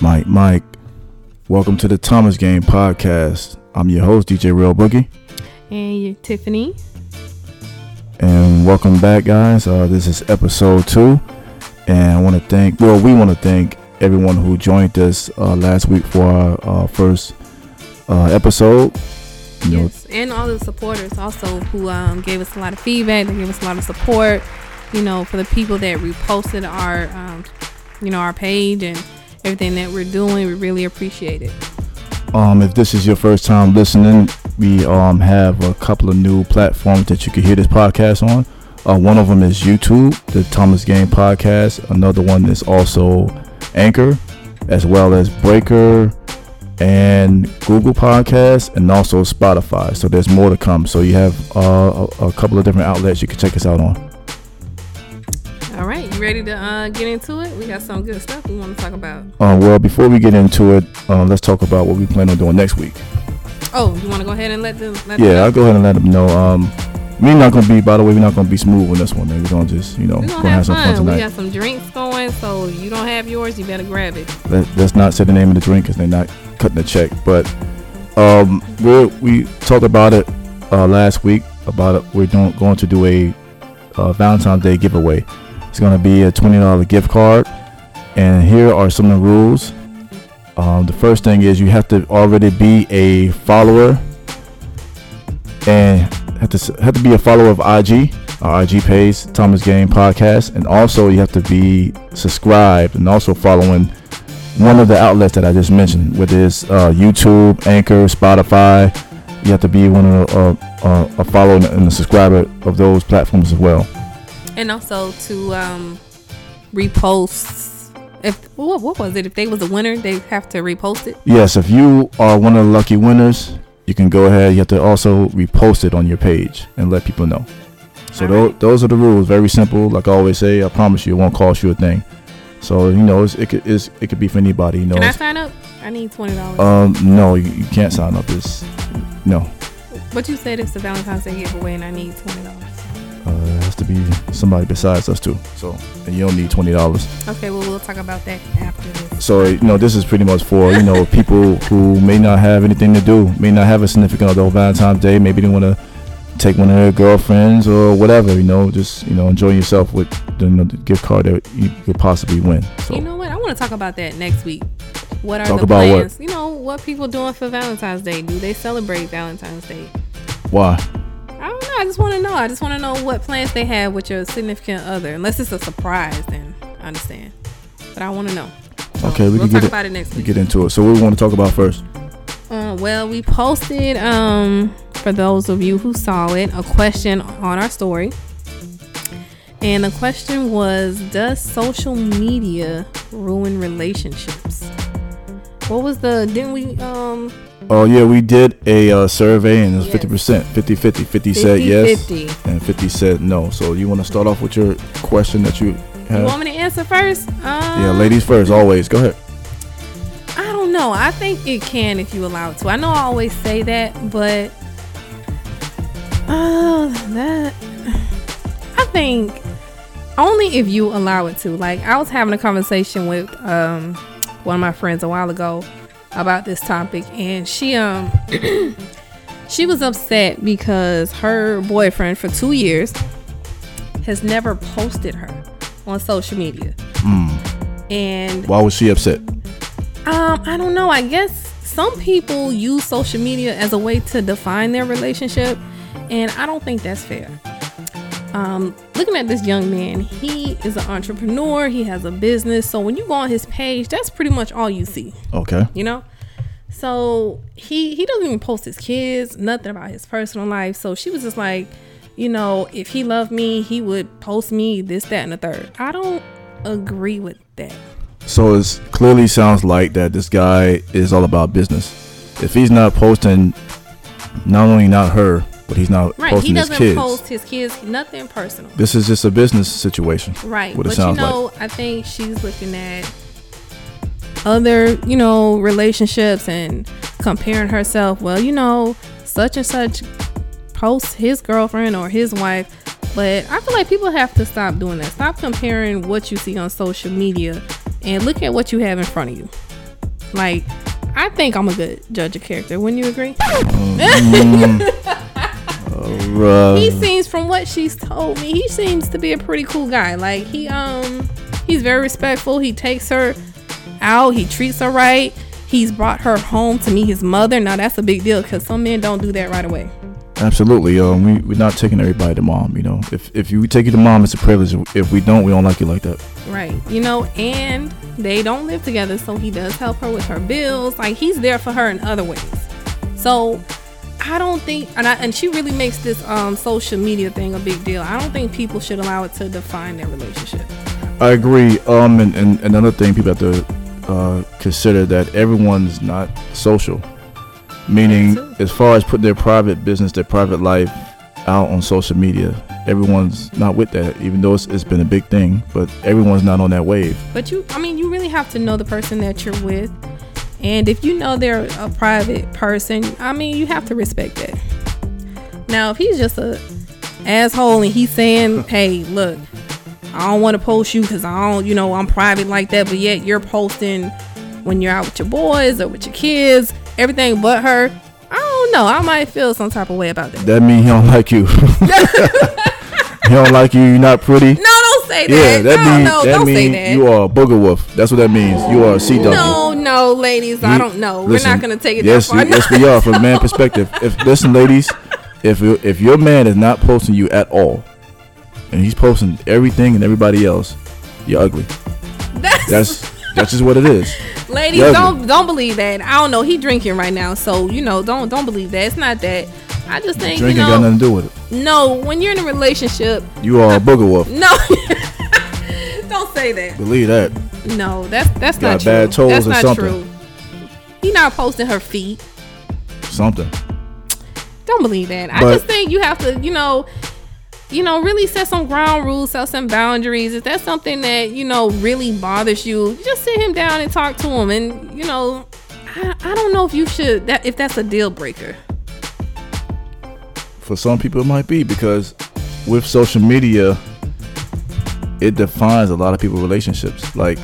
Mike, Mike. Welcome to the Thomas Gang Podcast. I'm your host, DJ Rell Boogie. And you're Tiffany. And welcome back, guys. Uh, this is episode two. And I want to thank, well, we want to thank everyone who joined us uh, last week for our uh, first uh, episode. You know, yes, and all the supporters also who um, gave us a lot of feedback. They gave us a lot of support. You know, for the people that reposted our, um, you know, our page and everything that we're doing. We really appreciate it. Um, if this is your first time listening, we um have a couple of new platforms that you can hear this podcast on. Uh, one of them is YouTube, the Thomas Gang Podcast. Another one is also Anchor, as well as Breaker and Google Podcasts, and also Spotify. So there's more to come. So you have uh, a, a couple of different outlets you can check us out on. All right, you ready to uh, get into it? We got some good stuff we want to talk about. Uh, well, before we get into it, uh, let's talk about what we plan on doing next week. Oh, you want to go ahead and let them? Let yeah, them I'll go ahead and let them know. Um, we're not gonna be. By the way, we're not gonna be smooth on this one. Man. We're gonna just, you know, gonna, gonna have, have, some fun, tonight. We got some drinks going, so if you don't have yours, you better grab it. Let, us not say the name of the drink because they're not cutting the check. But um, we we talked about it uh, last week about it. We're doing, going to do a uh, Valentine's Day giveaway. It's going to be a $20 gift card. And here are some of the rules. Um, the first thing is you have to already be a follower and have to have to be a follower of IG, our IG page, Thomas Gang Podcast, and also you have to be subscribed and also following one of the outlets that I just mentioned, whether it's uh, YouTube, Anchor, Spotify. You have to be one of the, uh, uh, a follower and a subscriber of those platforms as well and also to um, repost. If what, what was it? If they was a winner, they have to repost it. Yes, if you are one of the lucky winners, you can go ahead. You have to also repost it on your page and let people know. So those, right. those are the rules. Very simple. Like I always say, I promise you, it won't cost you a thing. So you know, it could it's, it could be for anybody. You know, can I sign up? I need twenty dollars. Um, no, you, you can't sign up. It's no. But you said it's a Valentine's Day giveaway, and I need twenty dollars. Be somebody besides us too. So, and you don't need twenty dollars. Okay, well we'll talk about that after this. So you know, this is pretty much for you know people who may not have anything to do, may not have a significant other on Valentine's Day. Maybe they want to take one of their girlfriends or whatever. You know, just you know, enjoy yourself with the, you know, the gift card that you could possibly win. So you know what? I want to talk about that next week. What are talk the plans? What? You know, what people doing for Valentine's Day? Do they celebrate Valentine's Day? Why? I don't know. I just want to know. I just want to know what plans they have with your significant other. Unless it's a surprise, then I understand. But I want to know. So okay, we we'll can talk get about it, it next week. get into it. So, what we want to talk about first? Uh, well, we posted um, for those of you who saw it a question on our story, and the question was: Does social media ruin relationships? What was the? Didn't we um Oh yeah, we did a uh, survey and it was fifty percent, 50 50 50 said yes 50. and 50 said no. So you want to start off with your question that you have? You want me to answer first? Um, yeah, ladies first, always. Go ahead. I don't know. I think it can if you allow it to. I know I always say that, but uh, that I think only if you allow it to. Like I was having a conversation with um one of my friends a while ago about this topic and she um she was upset because her boyfriend for 2 years has never posted her on social media. Mm. And why was she upset? Um I don't know. I guess some people use social media as a way to define their relationship and I don't think that's fair. Um, looking at this young man, he is an entrepreneur. He has a business. So when you go on his page, that's pretty much all you see. Okay. You know. So he he doesn't even post his kids, nothing about his personal life. So she was just like, you know, if he loved me, he would post me this, that, and the third. I don't agree with that. So it clearly sounds like that this guy is all about business. If he's not posting, not only not her, but he's not right. posting he doesn't his kids. post his kids nothing personal. This is just a business situation. Right. What but you know, like. I think she's looking at other, you know, relationships and comparing herself. Well, you know, such and such posts his girlfriend or his wife. But I feel like people have to stop doing that. Stop comparing what you see on social media and look at what you have in front of you. Like, I think I'm a good judge of character. Wouldn't you agree? Mm-hmm. He seems, from what she's told me, he seems to be a pretty cool guy. Like he um, he's very respectful. He takes her out. He treats her right. He's brought her home to meet his mother. Now that's a big deal because some men don't do that right away. Absolutely. Um, we we're not taking everybody to mom. You know, if if you take you to mom, it's a privilege. If we don't, we don't like you like that. Right. You know, and they don't live together, so he does help her with her bills. Like he's there for her in other ways. So I don't think, and I, and she really makes this um social media thing a big deal. I don't think people should allow it to define their relationship. I agree. Um, and, and another thing people have to uh, consider that everyone's not social. Meaning, as far as putting their private business, their private life out on social media, everyone's not with that. Even though it's, it's been a big thing, but everyone's not on that wave. But you, I mean, you really have to know the person that you're with. And if you know they're a private person, I mean, you have to respect that. Now, if he's just a asshole and he's saying, "Hey, look, I don't want to post you because I don't, you know, I'm private like that," but yet you're posting when you're out with your boys or with your kids, everything but her. I don't know. I might feel some type of way about that. That means he don't like you. he don't like you. You're not pretty. No, don't say that. Yeah, that no, means no, that means that. you are a booger wolf. That's what that means. You are a sea donkey. No, no, ladies, I don't know. listen, We're not gonna take it yes, that far. you- yes, we are from a man perspective. If listen, ladies, if if your man is not posting you at all, and he's posting everything and everybody else, you're ugly. That's, That's that's just what it is. ladies, you're don't don't believe that. I don't know. He drinking right now, so you know, don't don't believe that. It's not that. I just think Drinking you got know, nothing to do with it. no. When you're in a relationship, You are a booger wolf. no, don't say that. Believe that. No, that's that's Got not true. bad toes that's or not something. true. He not posting her feet. Something. Don't believe that. I just think you have to, you know, you know, really set some ground rules, set some boundaries. If that's something that you know really bothers you, just sit him down and talk to him. And you know, I, I don't know if you should that if that's a deal breaker. For some people, it might be because with social media, it defines a lot of people's relationships. Like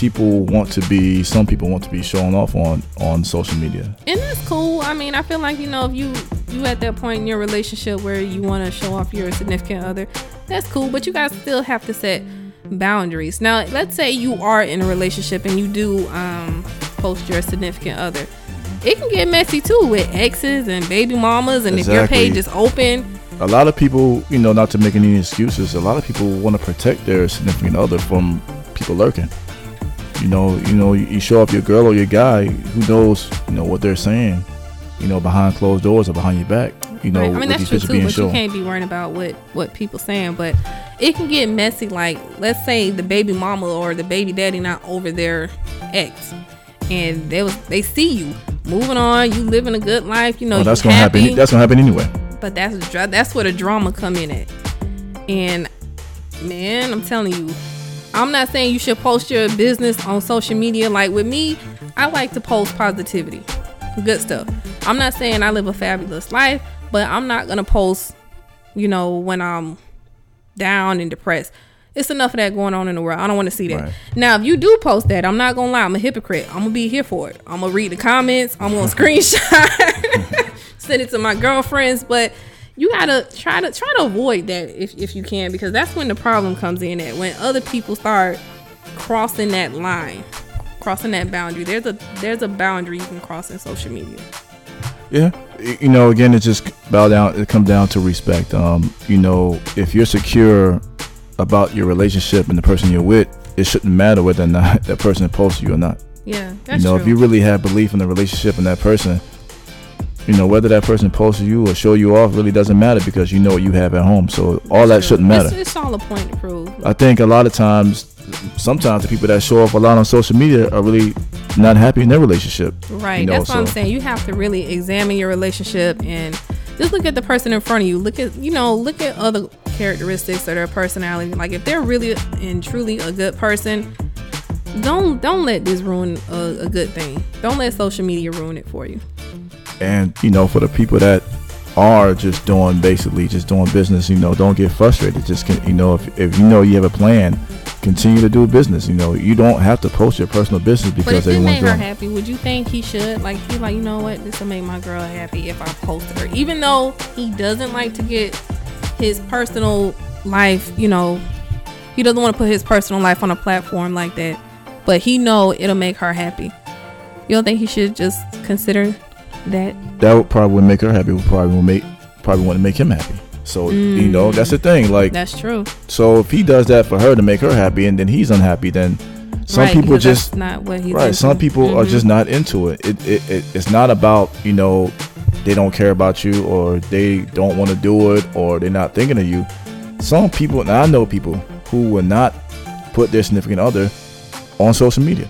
people want to be, some people want to be showing off on on social media. And that's cool. I mean, I feel like you know if you you at that point in your relationship where you want to show off your significant other, that's cool. But you guys still have to set boundaries. Now, let's say you are in a relationship and you do um, post your significant other. It can get messy too with exes and baby mamas, and if your page is open, A lot of people, you know, not to make any excuses, a lot of people want to protect their significant other from people lurking. You know, you know, you show up your girl or your guy, who knows, you know, what they're saying, you know, behind closed doors or behind your back. You know, Right. I mean that's true too, being but you can't be worrying about what what people saying. But it can get messy. Like let's say the baby mama or the baby daddy not over their ex, and they was they see you moving on, you living a good life. You know, oh, Well, that's gonna happy, happen. That's gonna happen anyway. But that's that's where the drama come in at. And man, I'm telling you, I'm not saying you should post your business on social media. Like with me, I like to post positivity, good stuff. I'm not saying I live a fabulous life, but I'm not gonna post, you know, when I'm down and depressed. It's enough of that going on in the world. I don't want to see that. Right. Now, if you do post that, I'm not gonna lie. I'm a hypocrite. I'm gonna be here for it. I'm gonna read the comments. I'm gonna screenshot, send it to my girlfriends. But you gotta try to try to avoid that if, if you can, because that's when the problem comes in. At when other people start crossing that line, crossing that boundary. There's a there's a boundary you can cross in social media. Yeah, you know, again, it just bow down. It comes down to respect. Um, you know, if you're secure about your relationship and the person you're with, it shouldn't matter whether or not that person posts you or not. Yeah, that's you know, true. if you really have belief in the relationship and that person, you know, whether that person posts you or show you off really doesn't matter because you know what you have at home. So all that shouldn't matter. It's, it's all a point to prove. I think a lot of times, sometimes the people that show off a lot on social media are really not happy in their relationship. Right. You know, That's what I'm saying. You have to really examine your relationship and just look at the person in front of you. Look at you know, look at other characteristics of their personality. Like if they're really and truly a good person, don't don't let this ruin a, a good thing. Don't let social media ruin it for you. And you know, for the people that are just doing basically just doing business, you know, don't get frustrated. Just can, you know, if, if you know you have a plan, continue to do business. You know, you don't have to post your personal business But because if it everyone's made her happy, would you think he should? Like, he like, you know what? This will make my girl happy if I post her. Even though he doesn't like to get his personal life, you know, he doesn't want to put his personal life on a platform like that. But he know it'll make her happy. You don't think he should just consider that? That would probably would make her happy. Would probably will make probably want to make him happy. So you know, that's the thing. Like, That's true. so if he does that for her to make her happy, and then he's unhappy, then some right, people just that's not what he's right. into. Some people are Mhm. just not into it. It, it, it. It's not about you know they don't care about you or they don't want to do it or they're not thinking of you. Some people, and I know people who will not put their significant other on social media.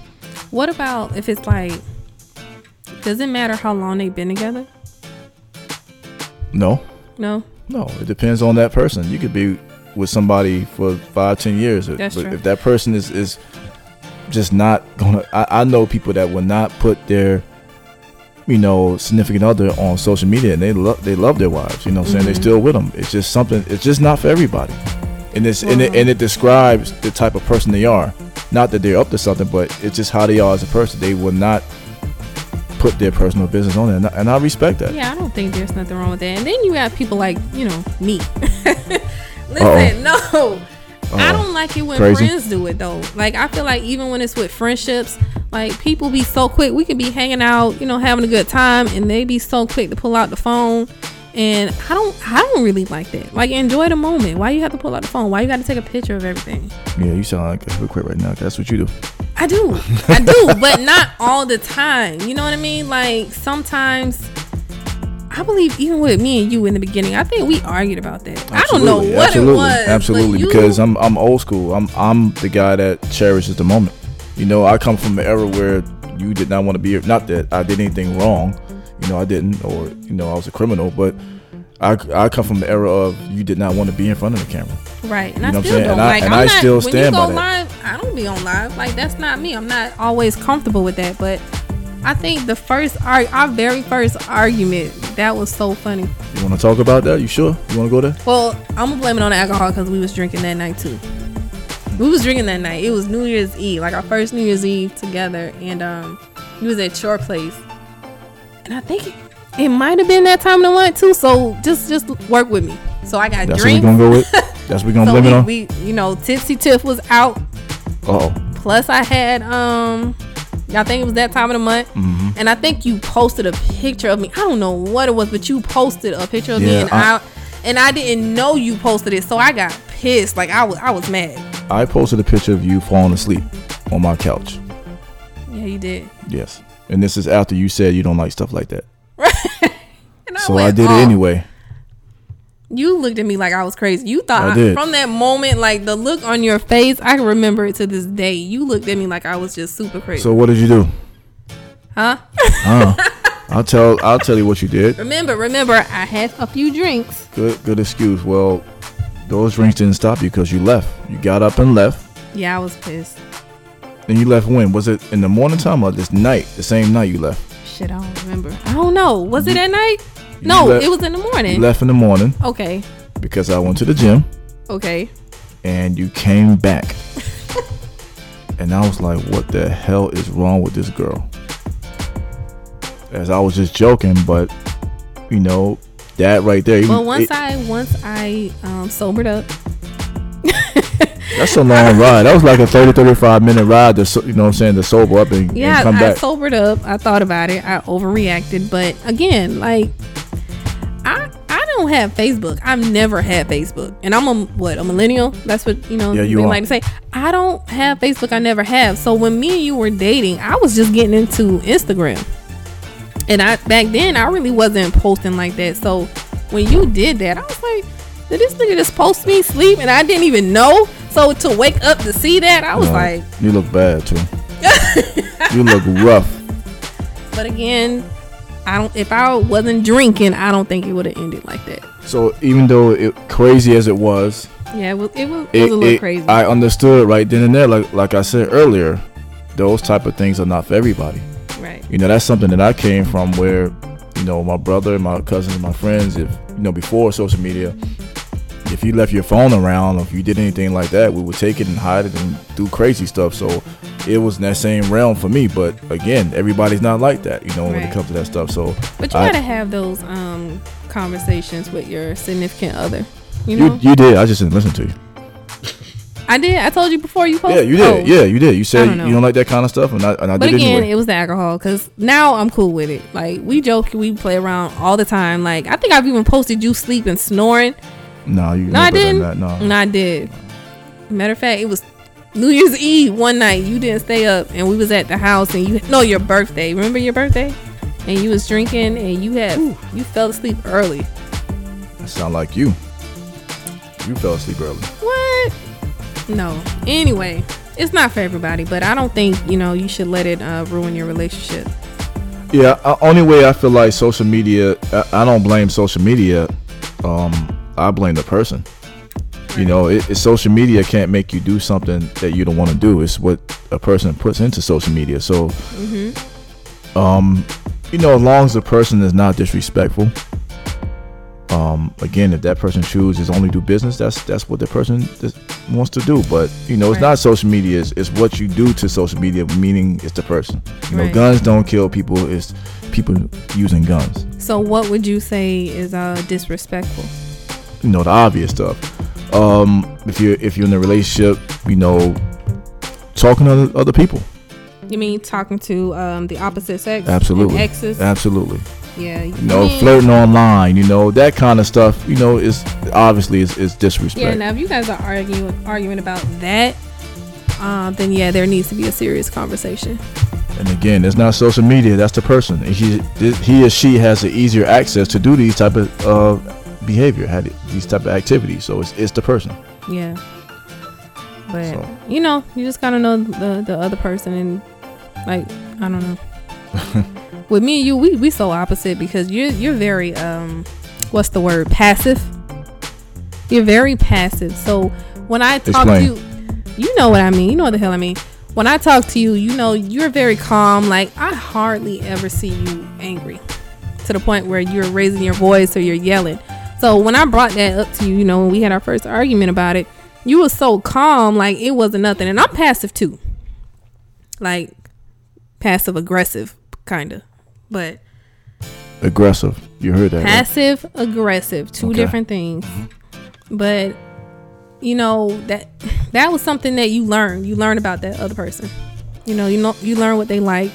What about if it's like, does it matter how long they've been together? No, No. no. It depends on that person. You could be with somebody for five, ten years, uh, That's but true. if that person is is just not gonna, I, I know people that will not put their you know significant other on social media and they love they love their wives you know what I'm saying they're mm-hmm. still with them it's just something it's just not for everybody and it's and, it, and it describes the type of person they are not that they're up to something but it's just how they are as a person they will not put their personal business on there and I, and I respect that Yeah, I don't think there's nothing wrong with that. And then you have people like, you know, me. Listen, no. I Uh-oh. don't like it when Crazy. friends do it though. Like I feel like even when it's with friendships, like people be so quick. We could be hanging out, you know, having a good time, and they be so quick to pull out the phone. And I don't, I don't really like that. Like enjoy the moment. Why you have to pull out the phone? Why you got to take a picture of everything? yeah you sound like a hypocrite right now that's what you do I do, I do, but not all the time. You know what I mean? Like sometimes. I believe even with me and you in the beginning, I think we argued about that. I don't know Absolutely, what absolutely, it was. Absolutely, you- because I'm I'm old school. I'm I'm the guy that cherishes the moment. You know, I come from the era where you did not want to be. Here. Not that I did anything wrong. You know, I didn't, or you know, I was a criminal. But I I come from the era of you did not want to be in front of the camera. Right, and You know I what I'm still saying? don't And I- like. and I'm I not, still when stand you go live, I don't be on live. Like that's not me. I'm not always comfortable with that. But I think the first ar- our very first argument that was so funny. You want to talk about that? You sure? You want to go there? Well, I'm gonna blame it on the alcohol because we was drinking that night too. We was drinking that night. It was New Year's Eve, like our first New Year's Eve together, and um, we was at your place, and I think it, might have been that time of the month too. So just just work with me. So I got That's drinks. what we gonna go with. That's what we gonna so blame it on. we, you know, Tipsy Tiff was out. Oh, Plus, I had um, I think it was that time of the month, Mm-hmm. and I think you posted a picture of me. I don't know what it was, but you posted a picture of me, and I- I, and I didn't know you posted it, so I got pissed. Like I was, I was mad. I posted a picture of you falling asleep on my couch. Yeah, you did. Yes, and this is after you said you don't like stuff like that. And So I did it anyway. You looked at me like I was crazy. You thought I did. from that moment, like the look on your face, I can remember it to this day. You looked at me like I was just super crazy. So what did you do? huh? Uh, I'll tell I'll tell you what you did. Remember, remember, I had a few drinks. Good good excuse. Well, those drinks didn't stop you because you left. You got up and left. Yeah, I was pissed. And you left when? Was it in the morning time or this night? The same night you left. Shit, I don't remember. I don't know. Was it at night? No, left- it was in the morning. You left in the morning Okay. because I went to the gym Okay. and you came back. and I was like, what the hell is wrong with this girl? As I was just joking, but you know, that right there. even- Well, once it- I once I um, sobered up, that's a long ride. That was like a 30, 35 minute ride to, so- you know what I'm saying, to sober up and, and yeah, come I back. sobered up. I thought about it. I overreacted, but again, like don't have Facebook. I've never had Facebook, and I'm a what a millennial. That's what you know. Yeah, you they are. like to say. I don't have Facebook. I never have. So when me and you were dating, I was just getting into Instagram, and I back then I really wasn't posting like that. So when you did that, I was like, did this nigga just post me sleep, and I didn't even know. So to wake up to see that, I was No, like, you look bad too. you look rough. But again, I don't. If I wasn't drinking, I don't think it would have ended like that. So even though it crazy as it was, Yeah, it was. It was, it it, was a little it- crazy. I understood right then and there. Like like I said earlier, those type of things are not for everybody. right. You know, that's something that I came from where, you know, my brother, my cousins, my friends, if you know, before social media, if you left your phone around, or if you did anything like that, we would take it and hide it and do crazy stuff. So it was in that same realm for me. But again, everybody's not like that, you know, when it comes to that stuff. So But you I- gotta have those um conversations with your significant other. You know, you you did. I just didn't listen to you. I did. I told you before you Yeah, you did. Oh. Yeah, you did. You said don't you don't like that kind of stuff, and I and I But did again, anyway. it was the alcohol because now I'm cool with it. Like we joke, we play around all the time. Like I think I've even posted you sleeping, snoring. no, you No, I didn't. That. No. And I did. Matter of fact, it was New Year's Eve one night. You didn't stay up, and we was at the house, and you no your birthday. Remember your birthday? And you was drinking, and you had you fell asleep early. That sound like you. You fell asleep early. What? No. Anyway, it's not for everybody, but I don't think you know you should let it uh, ruin your relationship. Yeah, uh, only way I feel like social media, I, I don't blame social media. Um, I blame the person. You know, it, it, social media can't make you do something that you don't want to do. It's what a person puts into social media. So, um, you know, as long as the person is not disrespectful. Um, again, if that person chooses only do business, that's that's what the person wants to do. But you know, it's not social media. It's, it's what you do to social media, meaning it's the person. You know, Right. guns don't kill people. It's people using guns. So, what would you say is uh, disrespectful? You know, the obvious stuff. Um, if you're if you're in a relationship, you know, talking to other, other people. You mean talking to um, the opposite sex? Absolutely. Exes? Absolutely. yeah. You know, yeah. flirting online. You know, that kind of stuff. You know, is obviously is, is disrespect. Yeah. Now, if you guys are arguing arguing about that, uh, then yeah, there needs to be a serious conversation. And again, it's not social media. That's the person. He, he or she has an easier access to do these type of uh, behavior, had these type of activities. So it's, it's the person. Yeah. But So. you know, you just gotta know the the other person and like I don't know. With me and you, we we so opposite because you're you're very um what's the word passive. You're very passive. So when I talk Explain. to you, you know what I mean. You know what the hell I mean. When I talk to you, you know you're very calm. Like I hardly ever see you angry to the point where you're raising your voice or you're yelling. So when I brought that up to you, you know, when we had our first argument about it, you were so calm, like it wasn't nothing. And I'm passive too. Like passive aggressive kind of. But Aggressive. You heard that. right? passive aggressive, two Okay. different things. Mm-hmm. But you know that that was something that you learned. You learn about that other person. You know, you know you learn what they like.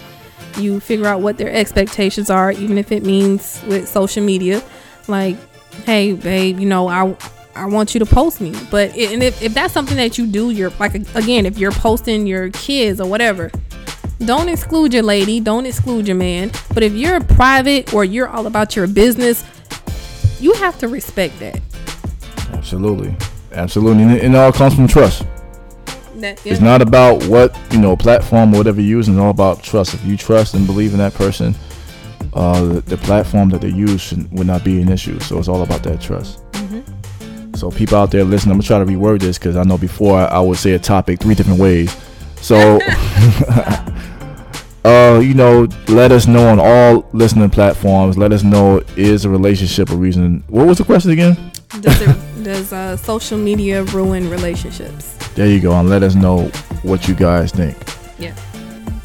You figure out what their expectations are, even if it means with social media. Like, hey, babe, you know, I I want you to post me. But i- and if, if that's something that you do, you're like again, if you're posting your kids or whatever, don't exclude your lady, don't exclude your man. But if you're private or you're all about your business, you have to respect that. Absolutely. Absolutely. And it, it all comes from trust. That It's not about what, you know, platform or whatever you're using. It's all about trust. If you trust and believe in that person, uh, the, platform that they use would not be an issue. So it's all about that trust. So people out there listening, I'm gonna try to reword this because I know before I, I would say a topic three different ways. So, uh, you know, let us know on all listening platforms. Let us know is a relationship a reason? What was the question again? does, it, does uh, social media ruin relationships? There you go, and let us know what you guys think. Yeah.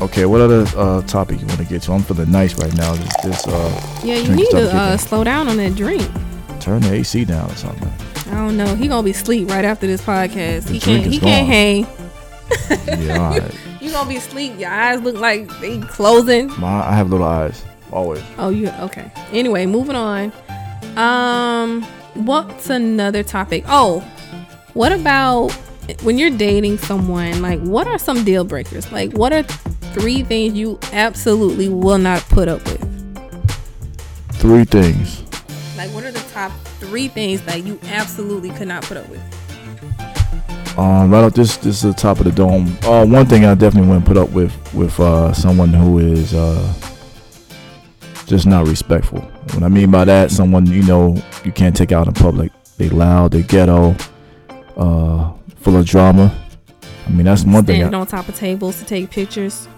Okay, what other uh, topic you want to get to? I'm feeling nice right now. This, this uh, Yeah, you need to uh, slow down on that drink. turn the AC down or something. I don't know. He gonna be asleep right after this podcast. The He can't. He can't hang. Yeah, right. You gonna be asleep. Your eyes look like they closing. My, I have little eyes always. Oh, you okay? Anyway, moving on. Um, what's another topic? Oh, what about when you're dating someone? Like, what are some deal breakers? Like, what are three things you absolutely will not put up with? Three things. Like, what are the top three things that you absolutely could not put up with? Um, right off this this is the top of the dome. Uh, one thing I definitely wouldn't put up with with uh, someone who is uh, just not respectful. What I mean by that, someone you know you can't take out in public. They loud, they ghetto, uh, full of drama. I mean that's one thing. Standing on top of tables to take pictures.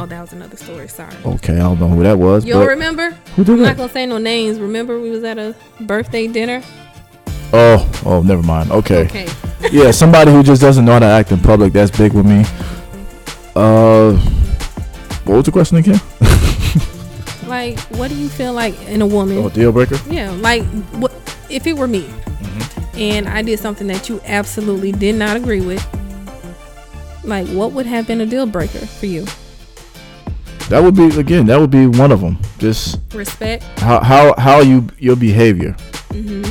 Oh, that was another story. Sorry. Okay, I don't know who that was. You don't remember? who did I'm not gonna say no names. Remember, we was at a birthday dinner. Oh, oh, never mind. Okay. Okay. yeah, somebody who just doesn't know how to act in public. That's big with me. Uh, what was the question again? Like, what do you feel like in a woman? Oh, deal breaker. Yeah, like what if it were me Mm-hmm. and I did something that you absolutely did not agree with? Like, what would have been a deal breaker for you? That would be again. That would be one of them. Just Respect. how how how you your behavior. hmm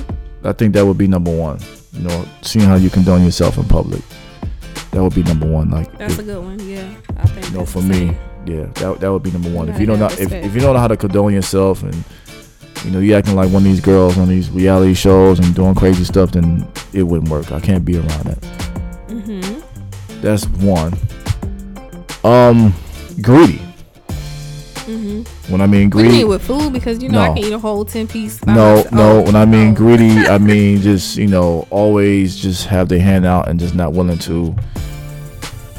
I think that would be number one. You know, seeing how you condone yourself in public. That would be number one. Like, That's if- a good one. Yeah, I think. you know, for me, yeah, that that would be number one. You If you don't know, if, if you don't know how to condone yourself and you know you acting like one of these girls on these reality shows and doing crazy stuff, then it wouldn't work. I can't be around that. Mm-hmm. That's one. Um, greedy. Mhm. When I mean What do you greedy, mean with food? Because you know I can eat a whole ten piece. no, myself. no. When I mean greedy, I mean just you know always just have their hand out and just not willing to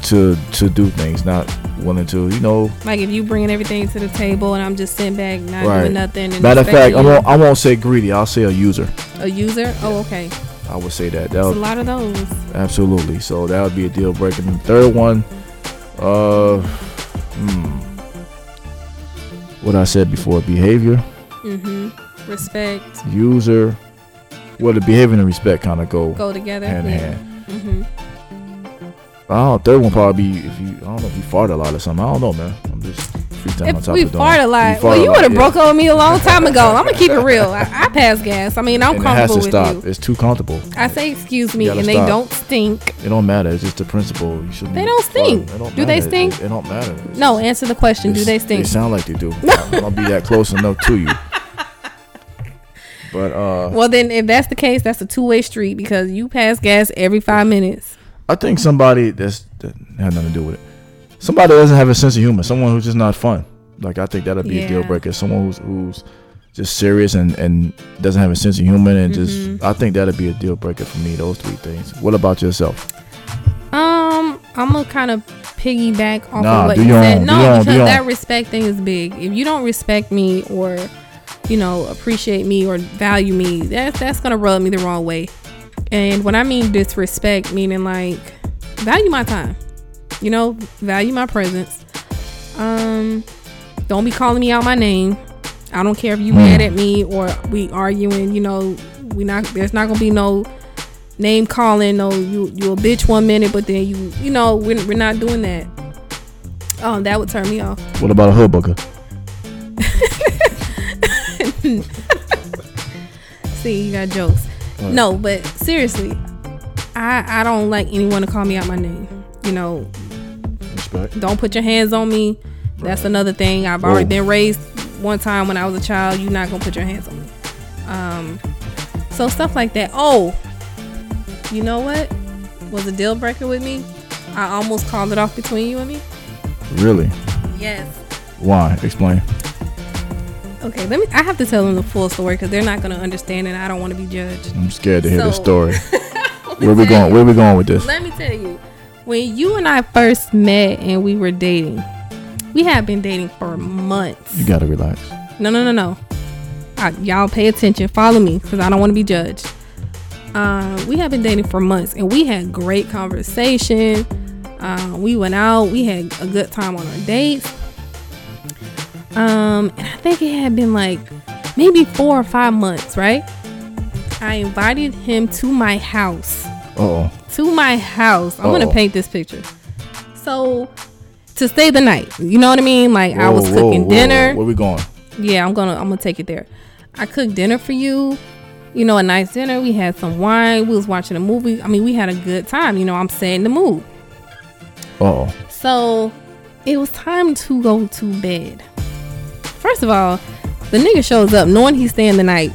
to to do things, not willing to you know. Like if you bringing everything to the table and I'm just sitting back, not Right. doing nothing. And Matter of fact, I won't I won't say greedy. I'll say a user. a user. Oh, okay. I would say that. That There's a lot of those. absolutely. So that would be a deal breaker. And the third one, uh, hmm, what I said before: behavior, Mhm. Respect. user. Well, the behavior and respect kind of go Go together. hand in yeah. hand. Mhm. I don't know. Third one probably be if you. I don't know if you fart a lot or something. I don't know, man. I'm just freestyling on If we of the dome. fart a lot, fart well, you would have broke up with me a long time ago. I'm gonna keep it real. I, I pass gas. I mean, I'm and it has comfortable to with stop. you. It's too comfortable. I say excuse me, You and they don't stink. It don't matter. It's just the principle. You should. They don't stink. don't. Do they stink? It, it don't matter. It's No, answer the question. Do they stink? They sound like they do. I don't be that close enough to you. But uh, Well, then, if that's the case, that's a two way street because you pass gas every five minutes. I think somebody that's that had nothing to do with it. Somebody doesn't have a sense of humor. Someone who's just not fun. Like I think that'd be a deal breaker. Someone who's who's just serious and and doesn't have a sense of humor and just Mhm. I think that'd be a deal breaker for me. Those three things. What about yourself? Um, I'm gonna kind of piggyback off Nah, of what do you said. own, No, own, because your that respect thing is big. If you don't respect me or, you know, appreciate me or value me, that's that's gonna rub me the wrong way. And when I mean disrespect, meaning like value my time, you know, value my presence. Um, don't be calling me out my name. I don't care if you Hmm. mad at me or we arguing. You know, we not. There's not gonna be no name calling. No, you you a bitch one minute, but then you you know we're, we're not doing that. Oh, that would turn me off. What about a hood booker? See, you got jokes. Right. No, but seriously, I I don't like anyone to call me out my name. You know, Respect. don't put your hands on me. That's another thing. I've already Whoa. been raised one time when I was a child. You're not gonna put your hands on me. Um, so stuff like that. Oh, you know what was a deal breaker with me? I almost called it off between you and me. Really? Yes. Why? Explain. Okay, let me. I have to tell them the full story because they're not gonna understand, and I don't want to be judged. I'm scared to hear the So- story. Where we going? Where we going with this? Let me tell you, when you and I first met and we were dating, we had been dating for months. You gotta relax. No, no, no, no. I, y'all pay attention. Follow me because I don't want to be judged. Uh, we have been dating for months and we had great conversation. Uh, we went out. We had a good time on our dates. Um, and I think it had been like maybe four or five months, right? I invited him to my house Oh, to my house. I'm gonna paint this picture. So to stay the night, you know what I mean? Like I was cooking dinner. Where we going? Yeah, I'm gonna I'm gonna take it there. I cooked dinner for you. You know, a nice dinner. We had some wine. We was watching a movie. I mean, we had a good time. You know, I'm setting the mood. Oh, So it was time to go to bed. First of all, the nigga shows up knowing he's staying the night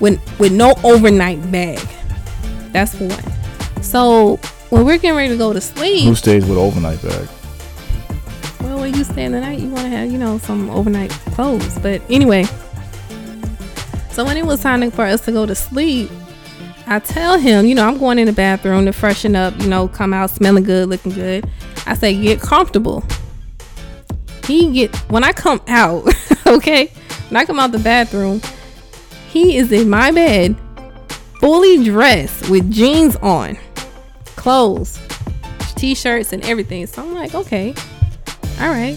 with with no overnight bag. That's for one. So when we're getting ready to go to sleep, who stays with overnight bag? well, when you stay in the night, you want to have you know some overnight clothes. But anyway, so when it was time for us to go to sleep, I tell him, you know, I'm going in the bathroom to freshen up, you know, come out smelling good, looking good. I say, get comfortable. He get when I come out, okay? When I come out the bathroom, he is in my bed, fully dressed with jeans on, clothes, t-shirts, and everything. So I'm like, okay, all right.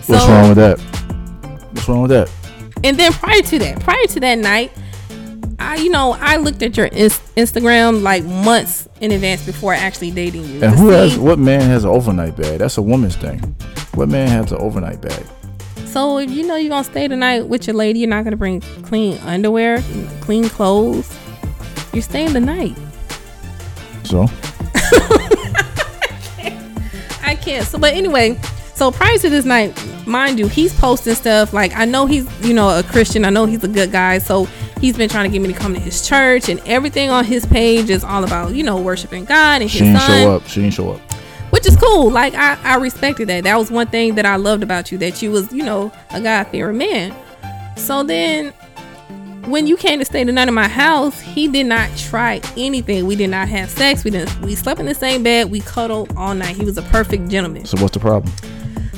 So, What's wrong with that? What's wrong with that? and then prior to that, prior to that night, I, you know, I looked at your ins- Instagram like months in advance before actually dating you. And who see- has what man has an overnight bag? That's a woman's thing. What man has an overnight bag? So if you know you're gonna stay the night with your lady, you're not gonna bring clean underwear, clean clothes. You're staying the night. So I can't. So, but anyway, so prior to this night, mind you, he's posting stuff like I know he's you know a Christian. I know he's a good guy. So he's been trying to get me to come to his church, and everything on his page is all about you know worshiping God and she his didn't son. show up. She didn't show up. which is cool. Like I, I respected that. That was one thing that I loved about you that you was, you know, a God fearing man. So then, when you came to stay the night in my house, he did not try anything. We did not have sex. We didn't. We slept in the same bed. We cuddled all night. He was a perfect gentleman. So what's the problem?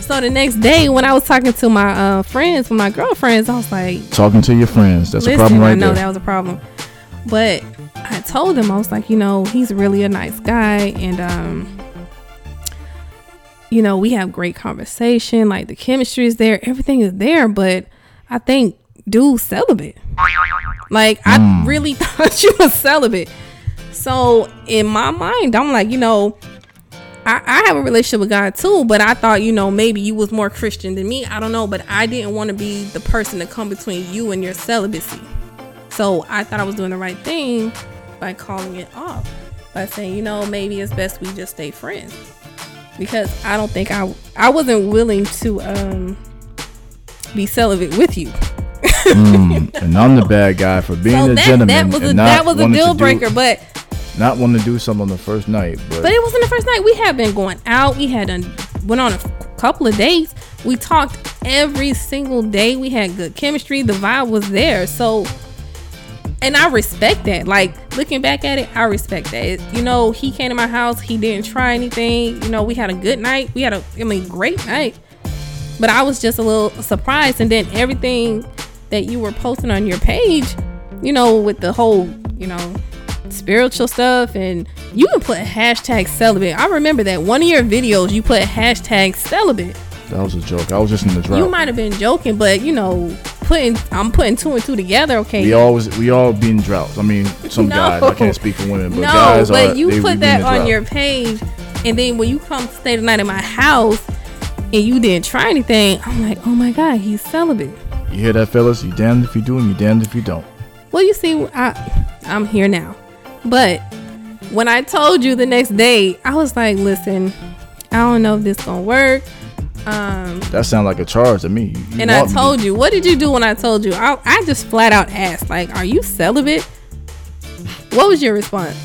So the next day, when I was talking to my uh, friends, with my girlfriends, I was like, Talking to your friends. That's a problem right I know there. that was a problem. But I told him I was like, you know, he's really a nice guy and um you know, we have great conversation, like the chemistry is there, everything is there, but I think dude celibate. Like I really thought you was celibate. So in my mind, I'm like, you know, I, I have a relationship with God too, but I thought, you know, maybe you was more Christian than me. I don't know, but I didn't want to be the person to come between you and your celibacy. So I thought I was doing the right thing by calling it off, by saying, you know, maybe it's best we just stay friends. Because I don't think I I wasn't willing to um be celibate with you. Mm, and I'm the bad guy for being so a that, gentleman that was a not that was a deal do- breaker, but not wanting to do something on the first night, but, But it wasn't the first night. We had been going out. We had done went on a couple of dates. We talked every single day. We had good chemistry. The vibe was there. So, and I respect that. Like looking back at it, I respect that. It- you know, he came to my house. He didn't try anything. You know, we had a good night. We had a, I mean, great night. But I was just a little surprised. And then everything that you were posting on your page, you know, with the whole, you know, spiritual stuff and you can put hashtag celibate. I remember that one of your videos you put hashtag celibate. that was a joke. I was just in the drought. You might have been joking, but you know, putting I'm putting two and two together. Okay, we always we all be in droughts. I mean, some No. guys. I can't speak for women, but no, guys but are. you they, put that on your page, and then when you come stay the night at my house and you didn't try anything, I'm like, oh my god, he's celibate. You hear that, fellas? You damned if you do, and you damned if you don't. Well, you see, I I'm here now, but when I told you the next day, I was like, listen, I don't know if this gonna work. Um, That sounds like a charge to me. You- you and I want me to- told you, what did you do when I told you? I, I just flat out asked, like, are you celibate? What was your response?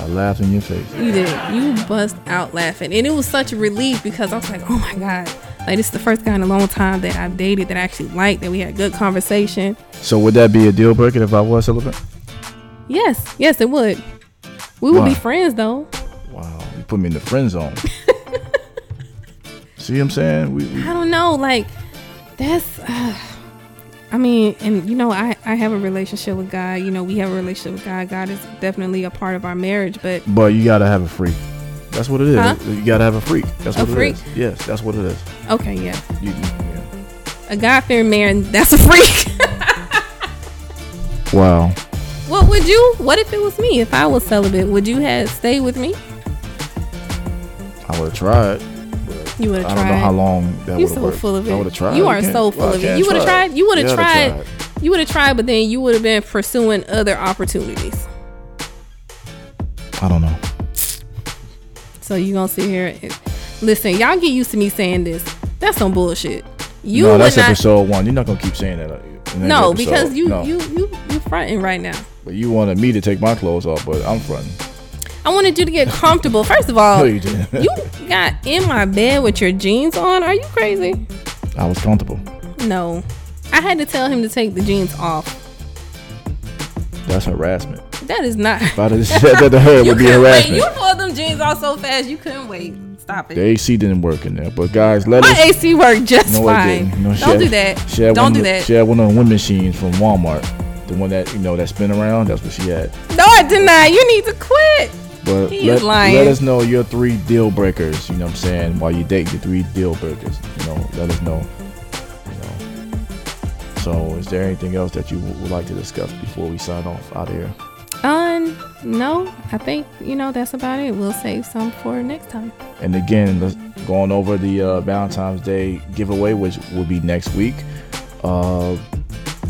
I laughed in your face. You did. You bust out laughing, and it was such a relief because I was like, oh my god, like this is the first guy in a long time that I've dated that I actually liked, that we had good conversation. So would that be a deal breaker if I was celibate? Yes, yes, it would. We would Why? be friends though. Wow, you put me in the friend zone. See what I'm saying? We, we I don't know, like that's. Uh, I mean, and you know, I I have a relationship with God. You know, we have a relationship with God. God is definitely a part of our marriage, but but you gotta have a freak. That's what it is. Huh? You gotta have a freak. That's A what freak? it is. Yes, that's what it is. okay, yeah, You, yeah. a God fearing man, that's a freak. Wow. what would you? What if it was me? If I was celibate, would you have stayed with me? I would have tried. You would I have don't tried. know how long that You would have so worked. full of it. I would have tried. You are can't- so full well, of it. You would have tried. You would have Yeah, tried. You would have tried, but then you would have been pursuing other opportunities. I don't know. So you gonna sit here? And, listen, y'all get used to me saying this. That's some bullshit. You no, that's not. episode one. You're not gonna keep saying that. uh, No, episode. because you No. you you you fronting right now. But you wanted me to take my clothes off, but I'm fronting. I wanted you to get comfortable. First of all, No, you you got in my bed with your jeans on. Are you crazy? I was comfortable. No, I had to tell him to take the jeans off. That's harassment. That is not. If I'd said that to her, it would be wait. You pulled them jeans off so fast you couldn't wait. Stop it. The AC didn't work in there, but guys, let My us. My AC worked just No, it fine. didn't. No, Don't had- do that. She had Don't one do that. She had one of the wind machines from Walmart, the one that you know that spin around. That's what she had. No, I did not. You need to quit. But He let, is lying. let us know your three deal breakers. You know what I'm saying? While you date your three deal breakers, you know, let us know. You know. So, is there anything else that you would like to discuss before we sign off out of here? No, I think you know that's about it. We'll save some for next time. And again, going over the uh, Valentine's Day giveaway, which will be next week. Uh,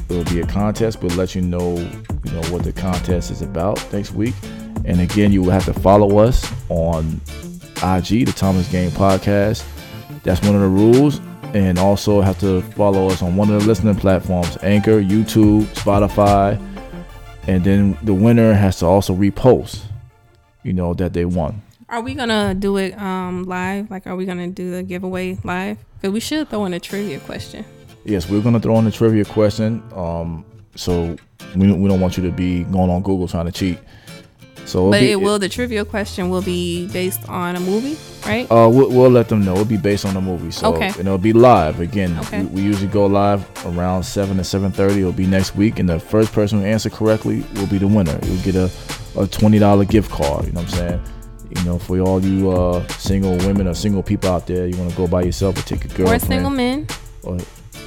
it will be a contest. We'll let you know, you know, what the contest is about next week. And again, you will have to follow us on IG, the Thomas Gang Podcast. That's one of the rules. And also have to follow us on one of the listening platforms: Anchor, YouTube, Spotify. And then the winner has to also repost, you know, that they won. Are we gonna do it um live? Like, are we gonna do the giveaway live? Cause we should throw in a trivia question. Yes, we're gonna throw in a trivia question. Um, so we, we don't want you to be going on Google trying to cheat. So But be- it will. The trivia question will be based on a movie, right? Uh, we'll, we'll let them know. It'll be based on a movie. So Okay. and it'll be live again. Okay. We, we usually go live around seven to seven thirty. It'll be next week, and the first person who answer correctly will be the winner. You'll get a, a twenty dollar gift card. You know what I'm saying? You know, for all you uh, single women or single people out there, you want to go by yourself or take a girl. Or single men. or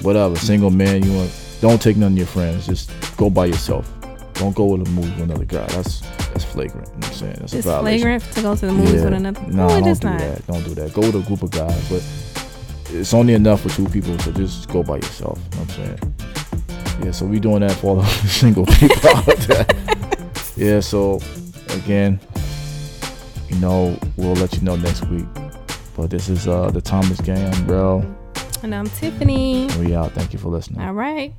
whatever. Single man, you want don't take none of your friends. Just go by yourself. Don't go with a movie with another guy. That's that's flagrant. You know what I'm saying? That's It's flagrant to go to the movies Yeah. with another. No, no, it don't do not. that. Don't do that. Go with a group of guys, but it's only enough for two people, so just go by yourself. You know what I'm saying? Yeah, so we doing that for all the single people out there. Yeah, so again, you know, we'll let you know next week. But this is uh the Thomas Gang, bro. And I'm Tiffany. And we out. Thank you for listening. All right.